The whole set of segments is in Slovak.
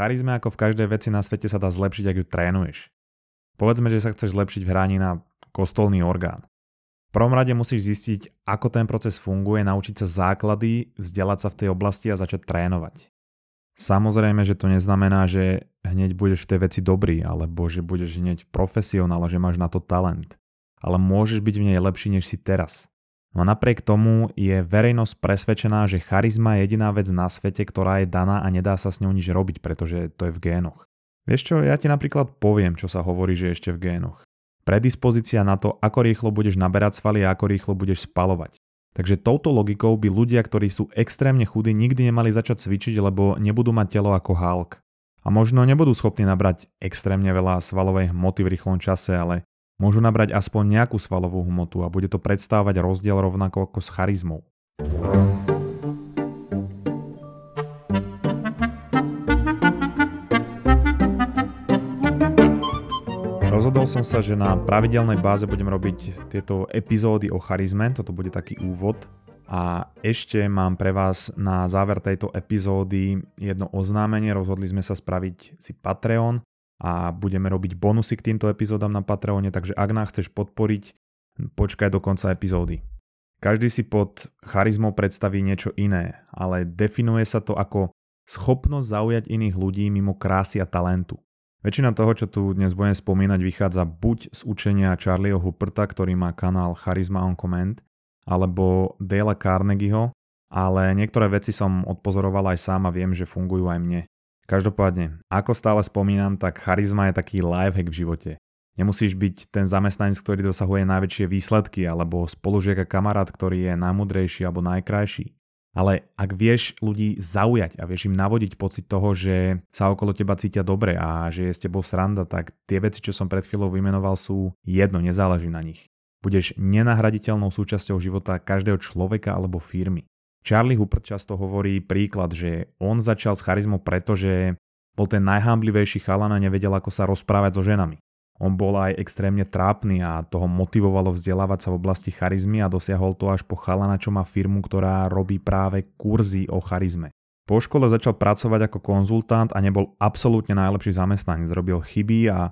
charizme ako v každej veci na svete sa dá zlepšiť, ak ju trénuješ. Povedzme, že sa chceš zlepšiť v hraní na kostolný orgán. V prvom rade musíš zistiť, ako ten proces funguje, naučiť sa základy, vzdelať sa v tej oblasti a začať trénovať. Samozrejme, že to neznamená, že hneď budeš v tej veci dobrý, alebo že budeš hneď profesionál že máš na to talent. Ale môžeš byť v nej lepší, než si teraz. No napriek tomu je verejnosť presvedčená, že charizma je jediná vec na svete, ktorá je daná a nedá sa s ňou nič robiť, pretože to je v génoch. Vieš čo, ja ti napríklad poviem, čo sa hovorí, že ešte v génoch predispozícia na to, ako rýchlo budeš naberať svaly a ako rýchlo budeš spalovať. Takže touto logikou by ľudia, ktorí sú extrémne chudí, nikdy nemali začať cvičiť, lebo nebudú mať telo ako Hulk. A možno nebudú schopní nabrať extrémne veľa svalovej hmoty v rýchlom čase, ale môžu nabrať aspoň nejakú svalovú hmotu a bude to predstavovať rozdiel rovnako ako s charizmou. Rozhodol som sa, že na pravidelnej báze budem robiť tieto epizódy o charizme, toto bude taký úvod. A ešte mám pre vás na záver tejto epizódy jedno oznámenie. Rozhodli sme sa spraviť si Patreon a budeme robiť bonusy k týmto epizódam na Patreone, takže ak nás chceš podporiť, počkaj do konca epizódy. Každý si pod charizmou predstaví niečo iné, ale definuje sa to ako schopnosť zaujať iných ľudí mimo krásy a talentu. Väčšina toho, čo tu dnes budem spomínať, vychádza buď z učenia Charlieho Hupperta, ktorý má kanál Charisma on Command, alebo Dale Carnegieho, ale niektoré veci som odpozoroval aj sám a viem, že fungujú aj mne. Každopádne, ako stále spomínam, tak charizma je taký lifehack v živote. Nemusíš byť ten zamestnanec, ktorý dosahuje najväčšie výsledky, alebo spolužiak a kamarát, ktorý je najmudrejší alebo najkrajší. Ale ak vieš ľudí zaujať a vieš im navodiť pocit toho, že sa okolo teba cítia dobre a že je s tebou sranda, tak tie veci, čo som pred chvíľou vymenoval, sú jedno, nezáleží na nich. Budeš nenahraditeľnou súčasťou života každého človeka alebo firmy. Charlie Hooper často hovorí príklad, že on začal s charizmou preto, že bol ten najhamblivejší chalan a nevedel, ako sa rozprávať so ženami. On bol aj extrémne trápny a toho motivovalo vzdelávať sa v oblasti charizmy a dosiahol to až po chalana, čo má firmu, ktorá robí práve kurzy o charizme. Po škole začal pracovať ako konzultant a nebol absolútne najlepší zamestnanec. Zrobil chyby a, a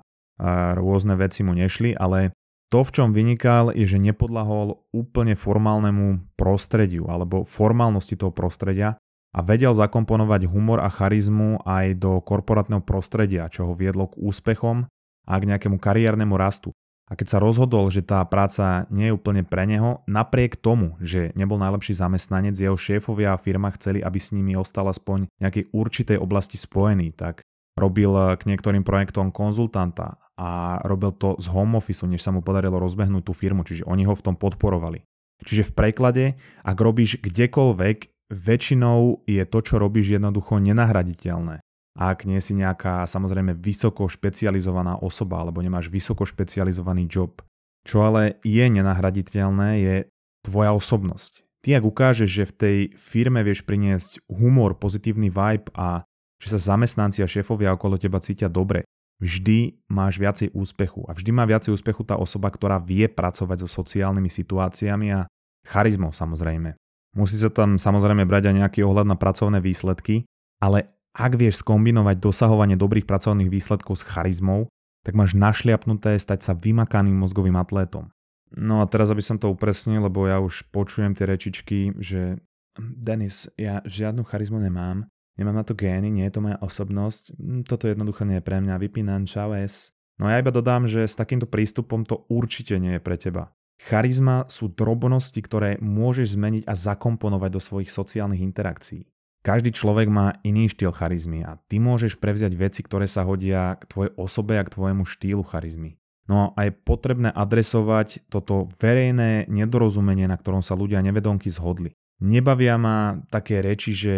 rôzne veci mu nešli, ale to, v čom vynikal, je, že nepodlahol úplne formálnemu prostrediu alebo formálnosti toho prostredia a vedel zakomponovať humor a charizmu aj do korporátneho prostredia, čo ho viedlo k úspechom a k nejakému kariérnemu rastu. A keď sa rozhodol, že tá práca nie je úplne pre neho, napriek tomu, že nebol najlepší zamestnanec, jeho šéfovia a firma chceli, aby s nimi ostal aspoň nejakej určitej oblasti spojený, tak robil k niektorým projektom konzultanta a robil to z home office, než sa mu podarilo rozbehnúť tú firmu, čiže oni ho v tom podporovali. Čiže v preklade, ak robíš kdekoľvek, väčšinou je to, čo robíš jednoducho nenahraditeľné ak nie si nejaká samozrejme vysoko špecializovaná osoba alebo nemáš vysoko špecializovaný job. Čo ale je nenahraditeľné je tvoja osobnosť. Ty ak ukážeš, že v tej firme vieš priniesť humor, pozitívny vibe a že sa zamestnanci a šéfovia okolo teba cítia dobre, vždy máš viacej úspechu. A vždy má viacej úspechu tá osoba, ktorá vie pracovať so sociálnymi situáciami a charizmou samozrejme. Musí sa tam samozrejme brať aj nejaký ohľad na pracovné výsledky, ale ak vieš skombinovať dosahovanie dobrých pracovných výsledkov s charizmou, tak máš našliapnuté stať sa vymakaným mozgovým atlétom. No a teraz, aby som to upresnil, lebo ja už počujem tie rečičky, že Denis, ja žiadnu charizmu nemám, nemám na to gény, nie je to moja osobnosť, hm, toto jednoducho nie je pre mňa, vypínam, čau es. No a ja iba dodám, že s takýmto prístupom to určite nie je pre teba. Charizma sú drobnosti, ktoré môžeš zmeniť a zakomponovať do svojich sociálnych interakcií. Každý človek má iný štýl charizmy a ty môžeš prevziať veci, ktoré sa hodia k tvojej osobe a k tvojemu štýlu charizmy. No a je potrebné adresovať toto verejné nedorozumenie, na ktorom sa ľudia nevedomky zhodli. Nebavia ma také reči, že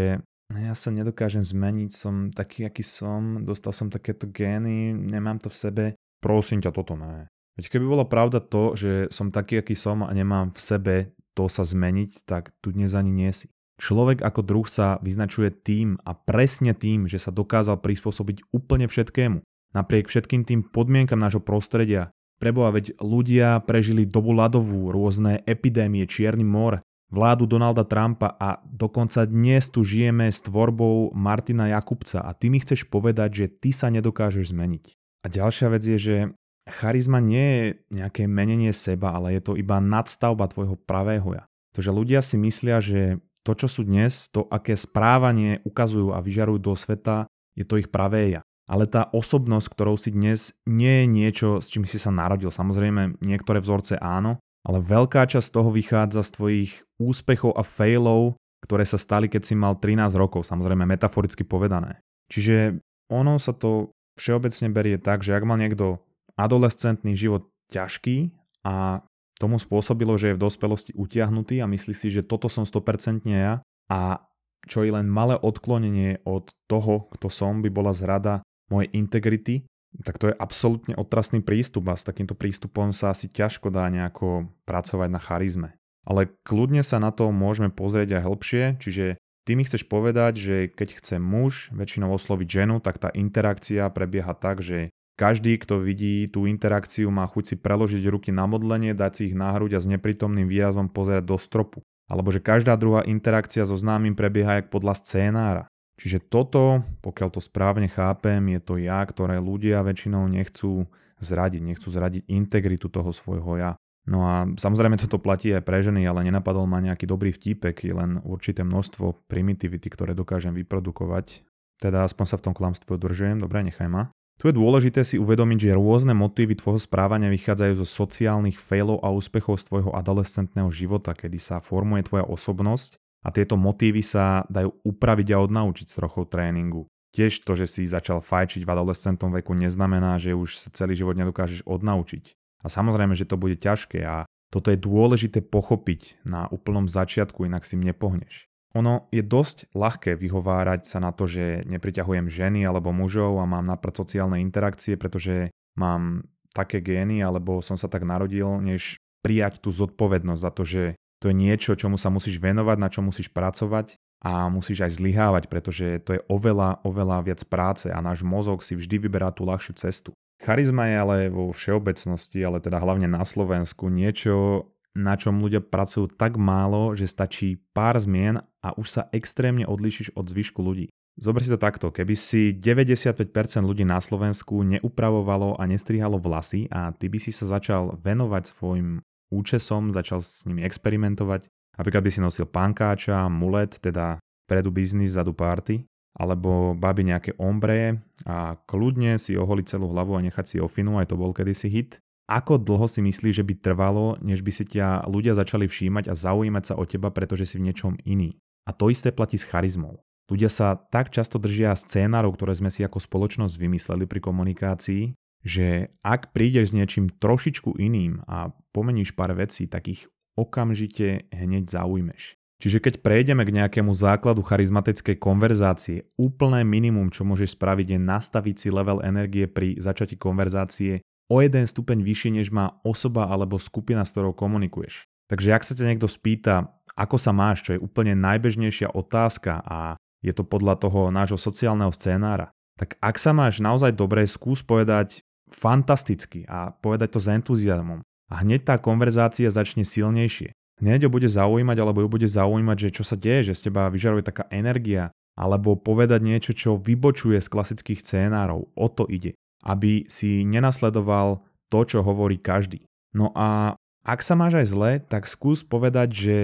ja sa nedokážem zmeniť, som taký, aký som, dostal som takéto gény, nemám to v sebe. Prosím ťa, toto ne. Veď keby bola pravda to, že som taký, aký som a nemám v sebe to sa zmeniť, tak tu dnes ani nie si. Človek ako druh sa vyznačuje tým a presne tým, že sa dokázal prispôsobiť úplne všetkému. Napriek všetkým tým podmienkam nášho prostredia. Preboha, veď ľudia prežili dobu ľadovú, rôzne epidémie, čierny mor, vládu Donalda Trumpa a dokonca dnes tu žijeme s tvorbou Martina Jakubca a ty mi chceš povedať, že ty sa nedokážeš zmeniť. A ďalšia vec je, že charizma nie je nejaké menenie seba, ale je to iba nadstavba tvojho pravého ja. To, že ľudia si myslia, že to, čo sú dnes, to, aké správanie ukazujú a vyžarujú do sveta, je to ich pravé ja. Ale tá osobnosť, ktorou si dnes, nie je niečo, s čím si sa narodil. Samozrejme, niektoré vzorce áno, ale veľká časť toho vychádza z tvojich úspechov a failov, ktoré sa stali, keď si mal 13 rokov, samozrejme metaforicky povedané. Čiže ono sa to všeobecne berie tak, že ak mal niekto adolescentný život ťažký a tomu spôsobilo, že je v dospelosti utiahnutý a myslí si, že toto som 100% ja a čo je len malé odklonenie od toho, kto som, by bola zrada mojej integrity, tak to je absolútne otrasný prístup a s takýmto prístupom sa asi ťažko dá nejako pracovať na charizme. Ale kľudne sa na to môžeme pozrieť aj hĺbšie, čiže ty mi chceš povedať, že keď chce muž väčšinou osloviť ženu, tak tá interakcia prebieha tak, že každý, kto vidí tú interakciu, má chuť si preložiť ruky na modlenie, dať si ich na hruď a s neprítomným výrazom pozerať do stropu. Alebo že každá druhá interakcia so známym prebieha jak podľa scénára. Čiže toto, pokiaľ to správne chápem, je to ja, ktoré ľudia väčšinou nechcú zradiť, nechcú zradiť integritu toho svojho ja. No a samozrejme toto platí aj pre ženy, ale nenapadol ma nejaký dobrý vtípek, je len určité množstvo primitivity, ktoré dokážem vyprodukovať. Teda aspoň sa v tom klamstve udržujem, dobre, nechaj ma. Tu je dôležité si uvedomiť, že rôzne motívy tvojho správania vychádzajú zo sociálnych failov a úspechov z tvojho adolescentného života, kedy sa formuje tvoja osobnosť a tieto motívy sa dajú upraviť a odnaučiť s trochou tréningu. Tiež to, že si začal fajčiť v adolescentom veku neznamená, že už sa celý život nedokážeš odnaučiť. A samozrejme, že to bude ťažké a toto je dôležité pochopiť na úplnom začiatku, inak si nepohneš. Ono je dosť ľahké vyhovárať sa na to, že nepriťahujem ženy alebo mužov a mám napríklad sociálne interakcie, pretože mám také gény alebo som sa tak narodil, než prijať tú zodpovednosť za to, že to je niečo, čomu sa musíš venovať, na čo musíš pracovať a musíš aj zlyhávať, pretože to je oveľa, oveľa viac práce a náš mozog si vždy vyberá tú ľahšiu cestu. Charizma je ale vo všeobecnosti, ale teda hlavne na Slovensku, niečo, na čom ľudia pracujú tak málo, že stačí pár zmien a už sa extrémne odlišíš od zvyšku ľudí. Zober si to takto, keby si 95% ľudí na Slovensku neupravovalo a nestrihalo vlasy a ty by si sa začal venovať svojim účesom, začal s nimi experimentovať. Napríklad by si nosil pankáča, mulet, teda predu biznis, zadu party, alebo babi nejaké ombre a kľudne si oholiť celú hlavu a nechať si ofinu, aj to bol kedysi hit. Ako dlho si myslíš, že by trvalo, než by si ťa ľudia začali všímať a zaujímať sa o teba, pretože si v niečom iný? A to isté platí s charizmou. Ľudia sa tak často držia scénárov, ktoré sme si ako spoločnosť vymysleli pri komunikácii, že ak prídeš s niečím trošičku iným a pomeníš pár vecí, tak ich okamžite hneď zaujmeš. Čiže keď prejdeme k nejakému základu charizmatickej konverzácie, úplné minimum, čo môžeš spraviť je nastaviť si level energie pri začati konverzácie o jeden stupeň vyššie, než má osoba alebo skupina, s ktorou komunikuješ. Takže ak sa ťa niekto spýta, ako sa máš, čo je úplne najbežnejšia otázka a je to podľa toho nášho sociálneho scénára, tak ak sa máš naozaj dobre, skús povedať fantasticky a povedať to s entuziasmom. A hneď tá konverzácia začne silnejšie. Hneď ho bude zaujímať, alebo ju bude zaujímať, že čo sa deje, že z teba vyžaruje taká energia, alebo povedať niečo, čo vybočuje z klasických scénárov. O to ide. Aby si nenasledoval to, čo hovorí každý. No a ak sa máš aj zle, tak skús povedať, že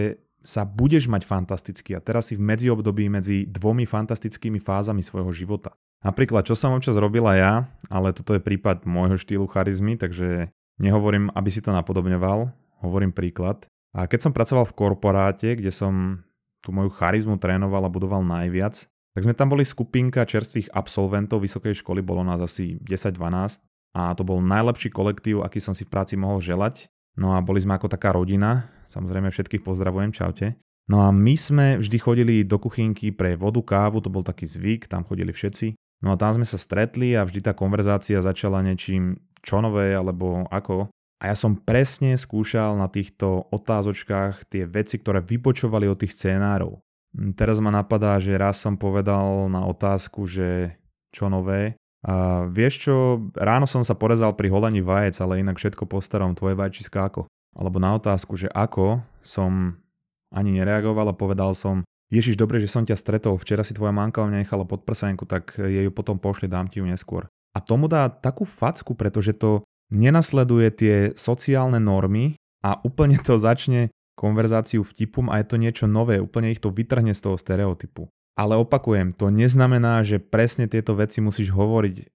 sa budeš mať fantasticky a teraz si v medziobdobí medzi dvomi fantastickými fázami svojho života. Napríklad, čo som občas robila ja, ale toto je prípad môjho štýlu charizmy, takže nehovorím, aby si to napodobňoval, hovorím príklad. A keď som pracoval v korporáte, kde som tú moju charizmu trénoval a budoval najviac, tak sme tam boli skupinka čerstvých absolventov vysokej školy, bolo nás asi 10-12 a to bol najlepší kolektív, aký som si v práci mohol želať. No a boli sme ako taká rodina, samozrejme všetkých pozdravujem, čaute. No a my sme vždy chodili do kuchynky pre vodu, kávu, to bol taký zvyk, tam chodili všetci. No a tam sme sa stretli a vždy tá konverzácia začala niečím čo nové alebo ako. A ja som presne skúšal na týchto otázočkách tie veci, ktoré vypočovali od tých scénárov. Hm, teraz ma napadá, že raz som povedal na otázku, že čo nové. A vieš čo, ráno som sa porezal pri holení vajec, ale inak všetko postarom, tvoje vajčiska ako? Alebo na otázku, že ako som ani nereagoval a povedal som, Ježiš, dobre, že som ťa stretol, včera si tvoja manka mňa nechala pod prsenku, tak jej ju potom pošli, dám ti ju neskôr. A tomu dá takú facku, pretože to nenasleduje tie sociálne normy a úplne to začne konverzáciu vtipom a je to niečo nové, úplne ich to vytrhne z toho stereotypu. Ale opakujem, to neznamená, že presne tieto veci musíš hovoriť. E,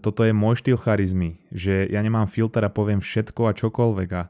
toto je môj štýl charizmy, že ja nemám filter a poviem všetko a čokoľvek a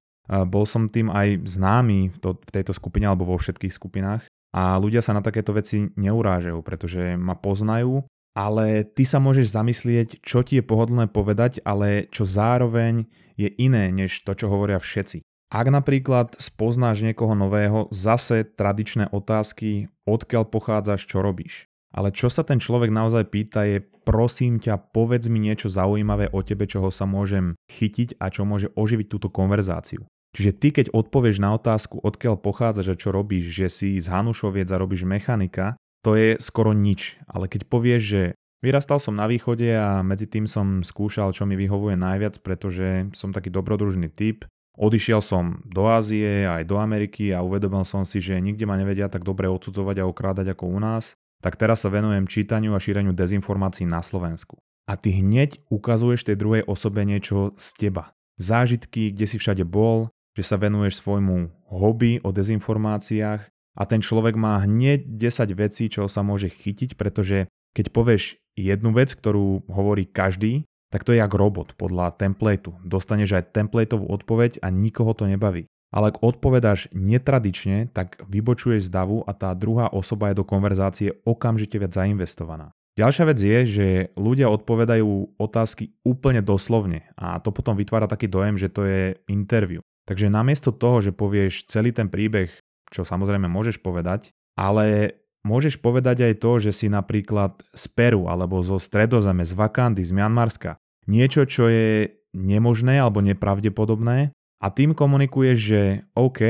bol som tým aj známy v, to, v tejto skupine alebo vo všetkých skupinách a ľudia sa na takéto veci neurážajú, pretože ma poznajú, ale ty sa môžeš zamyslieť, čo ti je pohodlné povedať, ale čo zároveň je iné než to, čo hovoria všetci. Ak napríklad spoznáš niekoho nového, zase tradičné otázky, odkiaľ pochádzaš, čo robíš. Ale čo sa ten človek naozaj pýta je, prosím ťa, povedz mi niečo zaujímavé o tebe, čoho sa môžem chytiť a čo môže oživiť túto konverzáciu. Čiže ty, keď odpovieš na otázku, odkiaľ pochádzaš a čo robíš, že si z Hanušoviec a robíš mechanika, to je skoro nič. Ale keď povieš, že vyrastal som na východe a medzi tým som skúšal, čo mi vyhovuje najviac, pretože som taký dobrodružný typ, Odišiel som do Ázie aj do Ameriky a uvedomil som si, že nikde ma nevedia tak dobre odsudzovať a okrádať ako u nás, tak teraz sa venujem čítaniu a šíreniu dezinformácií na Slovensku. A ty hneď ukazuješ tej druhej osobe niečo z teba. Zážitky, kde si všade bol, že sa venuješ svojmu hobby o dezinformáciách a ten človek má hneď 10 vecí, čo sa môže chytiť, pretože keď povieš jednu vec, ktorú hovorí každý, tak to je jak robot podľa templateu. Dostaneš aj templateovú odpoveď a nikoho to nebaví. Ale ak odpovedáš netradične, tak vybočuješ z a tá druhá osoba je do konverzácie okamžite viac zainvestovaná. Ďalšia vec je, že ľudia odpovedajú otázky úplne doslovne a to potom vytvára taký dojem, že to je interview. Takže namiesto toho, že povieš celý ten príbeh, čo samozrejme môžeš povedať, ale môžeš povedať aj to, že si napríklad z Peru alebo zo Stredozeme, z Vakandy, z Mianmarska. Niečo, čo je nemožné alebo nepravdepodobné a tým komunikuješ, že OK,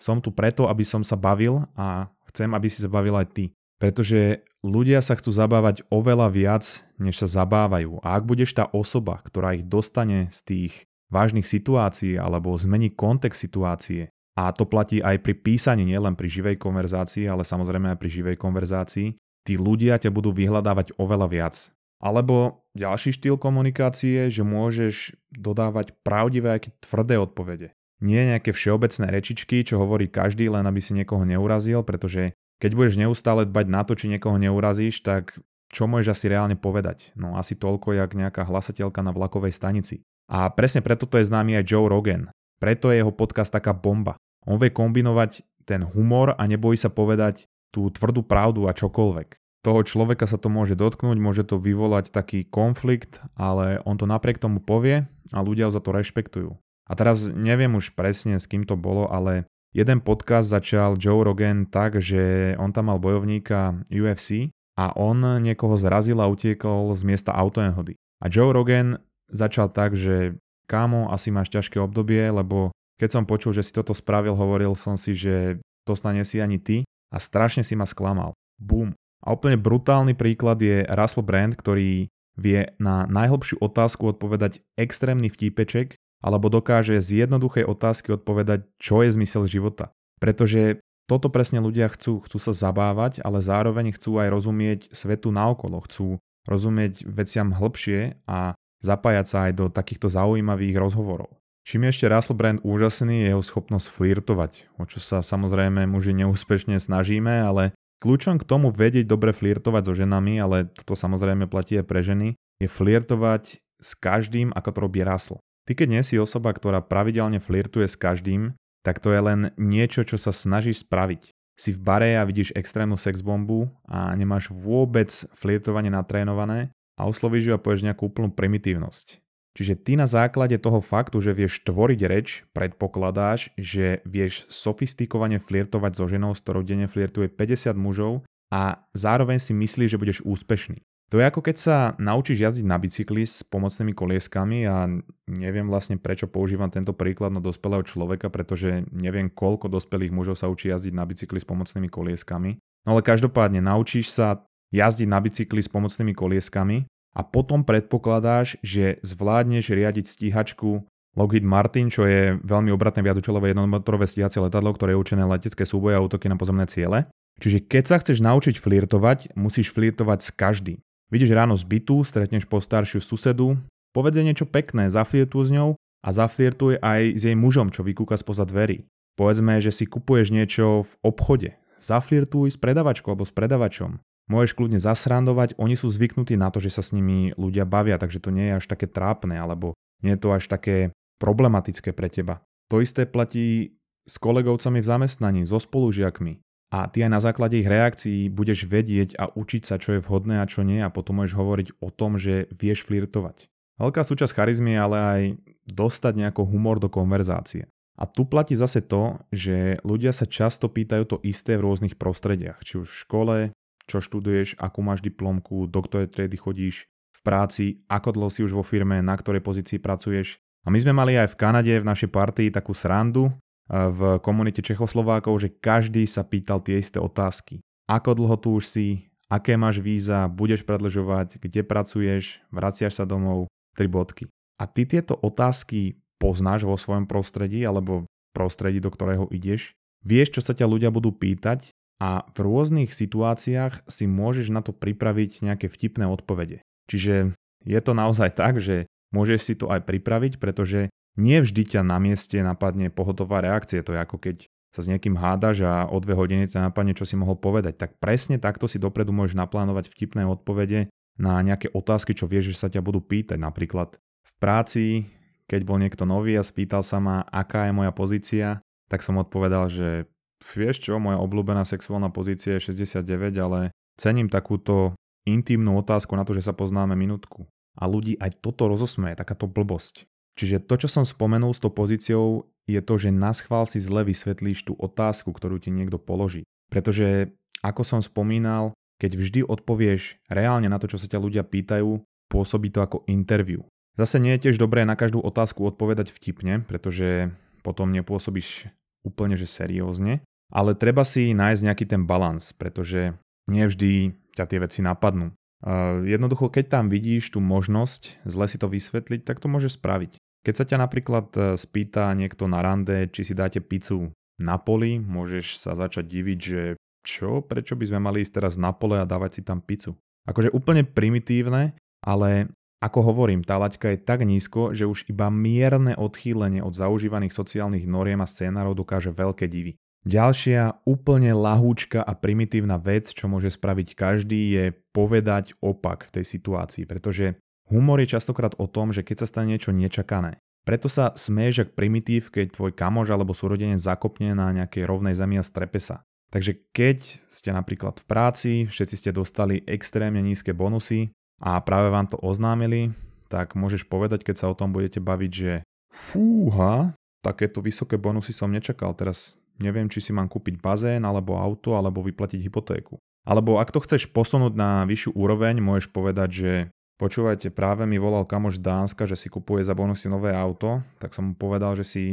som tu preto, aby som sa bavil a chcem, aby si sa bavil aj ty. Pretože ľudia sa chcú zabávať oveľa viac, než sa zabávajú. A ak budeš tá osoba, ktorá ich dostane z tých vážnych situácií alebo zmení kontext situácie. A to platí aj pri písaní, nielen pri živej konverzácii, ale samozrejme aj pri živej konverzácii. Tí ľudia ťa budú vyhľadávať oveľa viac. Alebo ďalší štýl komunikácie, že môžeš dodávať pravdivé aj tvrdé odpovede. Nie nejaké všeobecné rečičky, čo hovorí každý, len aby si niekoho neurazil, pretože keď budeš neustále dbať na to, či niekoho neurazíš, tak čo môžeš asi reálne povedať? No asi toľko, jak nejaká hlasateľka na vlakovej stanici. A presne preto to je známy aj Joe Rogan. Preto je jeho podcast taká bomba. On vie kombinovať ten humor a nebojí sa povedať tú tvrdú pravdu a čokoľvek. Toho človeka sa to môže dotknúť, môže to vyvolať taký konflikt, ale on to napriek tomu povie a ľudia ho za to rešpektujú. A teraz neviem už presne s kým to bolo, ale jeden podcast začal Joe Rogan tak, že on tam mal bojovníka UFC a on niekoho zrazil a utiekol z miesta autonehody. A Joe Rogan začal tak, že kámo, asi máš ťažké obdobie, lebo keď som počul, že si toto spravil, hovoril som si, že to stane si ani ty a strašne si ma sklamal. Bum. A úplne brutálny príklad je Russell Brand, ktorý vie na najhlbšiu otázku odpovedať extrémny vtípeček alebo dokáže z jednoduchej otázky odpovedať, čo je zmysel života. Pretože toto presne ľudia chcú. Chcú sa zabávať, ale zároveň chcú aj rozumieť svetu naokolo. Chcú rozumieť veciam hĺbšie a zapájať sa aj do takýchto zaujímavých rozhovorov. Čím je ešte Russell Brand úžasný, je jeho schopnosť flirtovať, o čo sa samozrejme muži neúspešne snažíme, ale kľúčom k tomu vedieť dobre flirtovať so ženami, ale toto samozrejme platí aj pre ženy, je flirtovať s každým, ako to robí Russell. Ty keď nie si osoba, ktorá pravidelne flirtuje s každým, tak to je len niečo, čo sa snažíš spraviť. Si v bare a vidíš extrémnu sexbombu a nemáš vôbec flirtovanie natrénované, a oslovíš ju a povieš nejakú úplnú primitívnosť. Čiže ty na základe toho faktu, že vieš tvoriť reč, predpokladáš, že vieš sofistikovane flirtovať so ženou, s ktorou denne flirtuje 50 mužov a zároveň si myslíš, že budeš úspešný. To je ako keď sa naučíš jazdiť na bicykli s pomocnými kolieskami a neviem vlastne prečo používam tento príklad na dospelého človeka, pretože neviem koľko dospelých mužov sa učí jazdiť na bicykli s pomocnými kolieskami. No ale každopádne naučíš sa jazdiť na bicykli s pomocnými kolieskami a potom predpokladáš, že zvládneš riadiť stíhačku Lockheed Martin, čo je veľmi obratné viadučelové jednomotorové stíhacie letadlo, ktoré je určené letecké súboje a útoky na pozemné ciele. Čiže keď sa chceš naučiť flirtovať, musíš flirtovať s každým. Vidíš ráno z bytu, stretneš postaršiu susedu, povedz niečo pekné, zaflirtuj s ňou a zaflirtuj aj s jej mužom, čo vykúka spoza dverí. Povedzme, že si kupuješ niečo v obchode. Zaflirtuj s predavačkou alebo s predavačom. Môžeš kľudne zasrandovať, oni sú zvyknutí na to, že sa s nimi ľudia bavia, takže to nie je až také trápne alebo nie je to až také problematické pre teba. To isté platí s kolegovcami v zamestnaní, so spolužiakmi. A ty aj na základe ich reakcií budeš vedieť a učiť sa, čo je vhodné a čo nie a potom môžeš hovoriť o tom, že vieš flirtovať. Veľká súčasť charizmy je ale aj dostať nejako humor do konverzácie. A tu platí zase to, že ľudia sa často pýtajú to isté v rôznych prostrediach, či už v škole, čo študuješ, akú máš diplomku, do ktorej triedy chodíš, v práci, ako dlho si už vo firme, na ktorej pozícii pracuješ. A my sme mali aj v Kanade v našej partii takú srandu, v komunite Čechoslovákov, že každý sa pýtal tie isté otázky. Ako dlho tu už si, aké máš víza, budeš predlžovať, kde pracuješ, vraciaš sa domov, tri bodky. A ty tieto otázky poznáš vo svojom prostredí alebo prostredí, do ktorého ideš, vieš, čo sa ťa ľudia budú pýtať a v rôznych situáciách si môžeš na to pripraviť nejaké vtipné odpovede. Čiže je to naozaj tak, že môžeš si to aj pripraviť, pretože nie vždy ťa na mieste napadne pohotová reakcia. To je ako keď sa s niekým hádaš a o dve hodiny ťa napadne, čo si mohol povedať. Tak presne takto si dopredu môžeš naplánovať vtipné odpovede na nejaké otázky, čo vieš, že sa ťa budú pýtať. Napríklad v práci, keď bol niekto nový a spýtal sa ma, aká je moja pozícia, tak som odpovedal, že vieš čo, moja obľúbená sexuálna pozícia je 69, ale cením takúto intimnú otázku na to, že sa poznáme minútku. A ľudí aj toto rozosmeje, takáto blbosť. Čiže to, čo som spomenul s tou pozíciou, je to, že na schvál si zle vysvetlíš tú otázku, ktorú ti niekto položí. Pretože, ako som spomínal, keď vždy odpovieš reálne na to, čo sa ťa ľudia pýtajú, pôsobí to ako interview. Zase nie je tiež dobré na každú otázku odpovedať vtipne, pretože potom nepôsobíš úplne že seriózne, ale treba si nájsť nejaký ten balans, pretože nie vždy ťa tie veci napadnú. Jednoducho, keď tam vidíš tú možnosť zle si to vysvetliť, tak to môžeš spraviť. Keď sa ťa napríklad e, spýta niekto na rande, či si dáte pizzu na poli, môžeš sa začať diviť, že čo, prečo by sme mali ísť teraz na pole a dávať si tam pizzu. Akože úplne primitívne, ale ako hovorím, tá laťka je tak nízko, že už iba mierne odchýlenie od zaužívaných sociálnych noriem a scénárov dokáže veľké divy. Ďalšia úplne lahúčka a primitívna vec, čo môže spraviť každý, je povedať opak v tej situácii, pretože humor je častokrát o tom, že keď sa stane niečo nečakané. Preto sa smeješ ak primitív, keď tvoj kamož alebo súrodenec zakopne na nejakej rovnej zemi a strepe sa. Takže keď ste napríklad v práci, všetci ste dostali extrémne nízke bonusy a práve vám to oznámili, tak môžeš povedať, keď sa o tom budete baviť, že fúha, takéto vysoké bonusy som nečakal, teraz Neviem, či si mám kúpiť bazén, alebo auto, alebo vyplatiť hypotéku. Alebo ak to chceš posunúť na vyššiu úroveň, môžeš povedať, že počúvajte, práve mi volal kamoš Dánska, že si kupuje za bonusy nové auto, tak som mu povedal, že si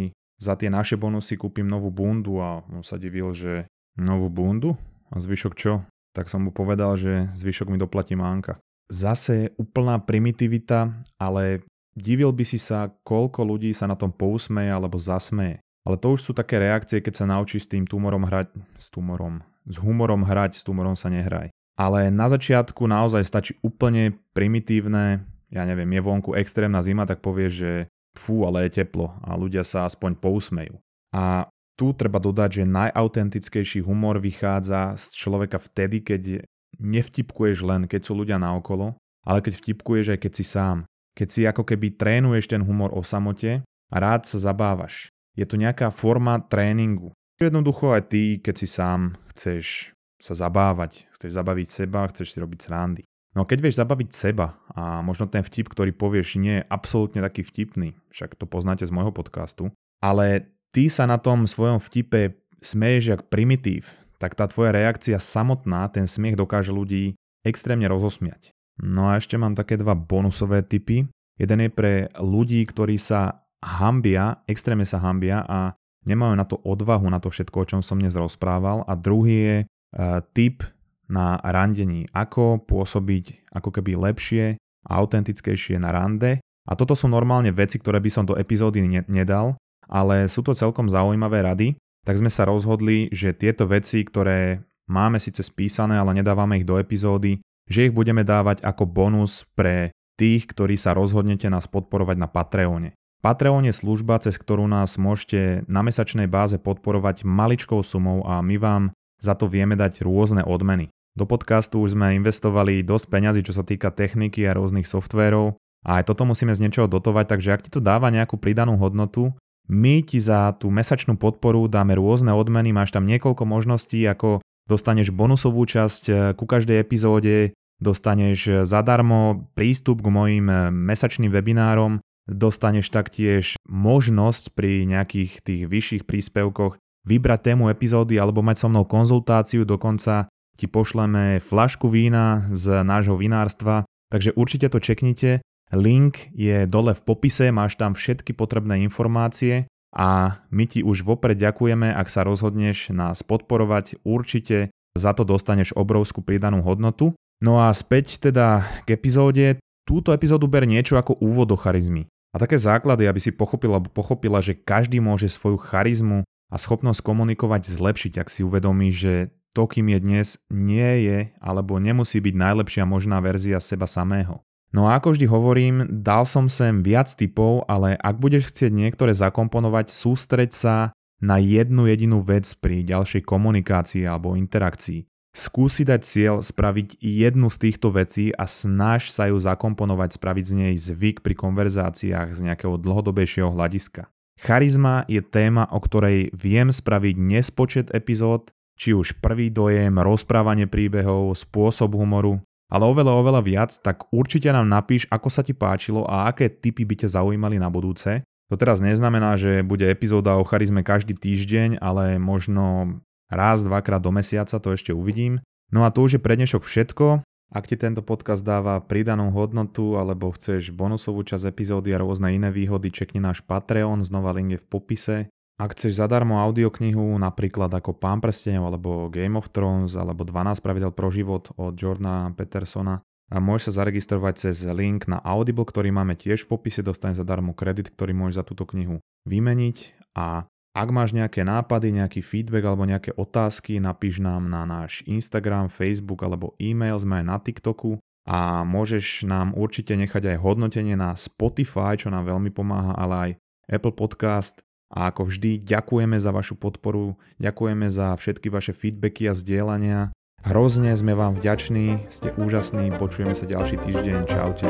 za tie naše bonusy kúpim novú bundu a on sa divil, že novú bundu? A zvyšok čo? Tak som mu povedal, že zvyšok mi doplatí mánka. Zase úplná primitivita, ale divil by si sa, koľko ľudí sa na tom pousmeje alebo zasmeje. Ale to už sú také reakcie, keď sa naučíš s tým tumorom hrať, s tumorom, s humorom hrať, s tumorom sa nehraj. Ale na začiatku naozaj stačí úplne primitívne, ja neviem, je vonku extrémna zima, tak povieš, že fú, ale je teplo a ľudia sa aspoň pousmejú. A tu treba dodať, že najautentickejší humor vychádza z človeka vtedy, keď nevtipkuješ len, keď sú ľudia naokolo, ale keď vtipkuješ aj keď si sám. Keď si ako keby trénuješ ten humor o samote a rád sa zabávaš. Je to nejaká forma tréningu. Jednoducho aj ty, keď si sám chceš sa zabávať, chceš zabaviť seba, chceš si robiť srandy. No keď vieš zabaviť seba a možno ten vtip, ktorý povieš, nie je absolútne taký vtipný, však to poznáte z môjho podcastu, ale ty sa na tom svojom vtipe smeješ jak primitív, tak tá tvoja reakcia samotná, ten smiech dokáže ľudí extrémne rozosmiať. No a ešte mám také dva bonusové typy. Jeden je pre ľudí, ktorí sa hambia, extrémne sa hambia a nemajú na to odvahu na to všetko, o čom som dnes rozprával. A druhý je uh, tip na randení. Ako pôsobiť ako keby lepšie a autentickejšie na rande. A toto sú normálne veci, ktoré by som do epizódy ne- nedal, ale sú to celkom zaujímavé rady, tak sme sa rozhodli, že tieto veci, ktoré máme síce spísané, ale nedávame ich do epizódy, že ich budeme dávať ako bonus pre tých, ktorí sa rozhodnete nás podporovať na Patreone. Patreon je služba, cez ktorú nás môžete na mesačnej báze podporovať maličkou sumou a my vám za to vieme dať rôzne odmeny. Do podcastu už sme investovali dosť peňazí, čo sa týka techniky a rôznych softvérov a aj toto musíme z niečoho dotovať, takže ak ti to dáva nejakú pridanú hodnotu, my ti za tú mesačnú podporu dáme rôzne odmeny, máš tam niekoľko možností, ako dostaneš bonusovú časť eh, ku každej epizóde, dostaneš zadarmo prístup k mojim eh, mesačným webinárom, dostaneš taktiež možnosť pri nejakých tých vyšších príspevkoch vybrať tému epizódy alebo mať so mnou konzultáciu, dokonca ti pošleme flašku vína z nášho vinárstva, takže určite to čeknite. Link je dole v popise, máš tam všetky potrebné informácie a my ti už vopred ďakujeme, ak sa rozhodneš nás podporovať, určite za to dostaneš obrovskú pridanú hodnotu. No a späť teda k epizóde, túto epizódu ber niečo ako úvod do charizmy. A také základy, aby si pochopila pochopila, že každý môže svoju charizmu a schopnosť komunikovať zlepšiť, ak si uvedomí, že to, kým je dnes, nie je alebo nemusí byť najlepšia možná verzia seba samého. No a ako vždy hovorím, dal som sem viac typov, ale ak budeš chcieť niektoré zakomponovať, sústreď sa na jednu jedinú vec pri ďalšej komunikácii alebo interakcii. Skúsi dať cieľ spraviť jednu z týchto vecí a snaž sa ju zakomponovať, spraviť z nej zvyk pri konverzáciách z nejakého dlhodobejšieho hľadiska. Charizma je téma, o ktorej viem spraviť nespočet epizód, či už prvý dojem, rozprávanie príbehov, spôsob humoru, ale oveľa, oveľa viac, tak určite nám napíš, ako sa ti páčilo a aké typy by ťa zaujímali na budúce. To teraz neznamená, že bude epizóda o charizme každý týždeň, ale možno raz, dvakrát do mesiaca, to ešte uvidím. No a to už je pre dnešok všetko. Ak ti tento podcast dáva pridanú hodnotu alebo chceš bonusovú časť epizódy a rôzne iné výhody, čekni náš Patreon, znova link je v popise. Ak chceš zadarmo audioknihu, napríklad ako Pán prstenov alebo Game of Thrones alebo 12 pravidel pro život od Jordana Petersona, a môžeš sa zaregistrovať cez link na Audible, ktorý máme tiež v popise, dostaneš zadarmo kredit, ktorý môžeš za túto knihu vymeniť a ak máš nejaké nápady, nejaký feedback alebo nejaké otázky, napíš nám na náš Instagram, Facebook alebo e-mail, sme aj na TikToku a môžeš nám určite nechať aj hodnotenie na Spotify, čo nám veľmi pomáha, ale aj Apple Podcast. A ako vždy, ďakujeme za vašu podporu, ďakujeme za všetky vaše feedbacky a zdieľania. Hrozne sme vám vďační, ste úžasní, počujeme sa ďalší týždeň, čaute.